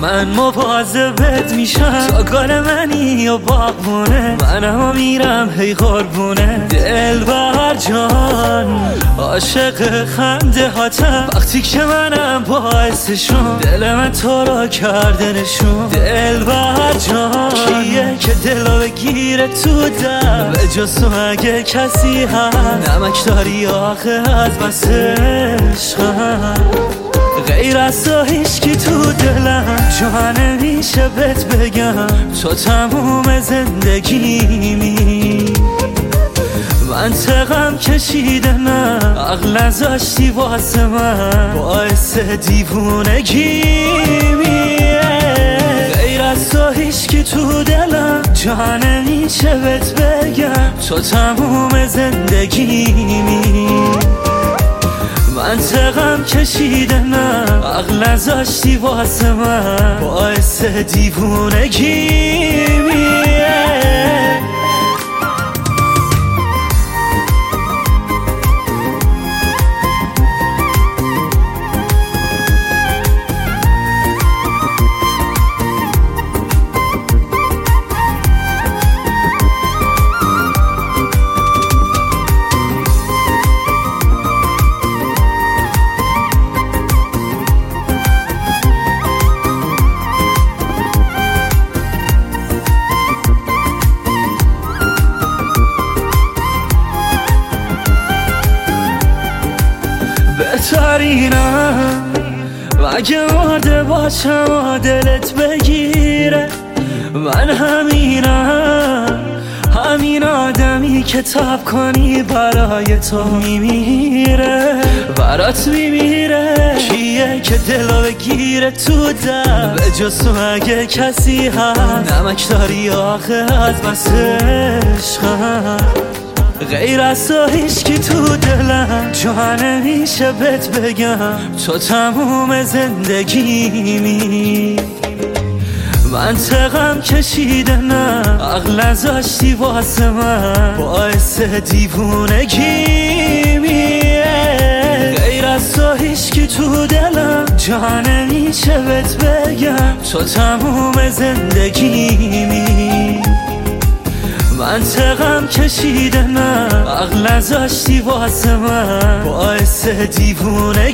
من مواظبت میشم. گل منی یا باغونه منم میرم هی قربونه دل بر جان عاشق خنده هاتم. وقتی که منم باعثشون دل من تو را کرده نشون. دل بر جان کیه که دلو بگیره تو دم؟ به جز اگه کسی هست نمک داری آخه از بس عشقم. غیر از تو هیچکی تو دلم. جا نمیشه بهت بگم تو تموم زندگیمی منطقم کشیده نه عقل نذاشتی واسه من. باعث دیوونگیمیه غیر از تو هیچکی تو دلم. جا نمیشه بهت بگم تو تموم زندگیمی منطقم کشیده نه. عقل نذاشتی واسه من. باعث دیوونگیمیه بهترینم اگه مرده باشم و دلت بگیره من همینم. همین آدمی که تاب کنی برای تو میمیره. برات میمیره. کیه که دلو بگیره تو دم به جز تو اگه کسی هست. نمک داری آخه از بس عشقم. غیر از تو هیچکی تو دلم جا نمیشه بهت بگم تو تموم زندگیمی منطقم کشیده نه عقل نذاشتی واسه من باعث دیوونگیمیه غیر از تو هیچکی تو دلم جا نمیشه بهت بگم تو تموم زندگیمی منطقم کشیده نه عقل نذاشتی واسه من. باعث دیوونگیمیه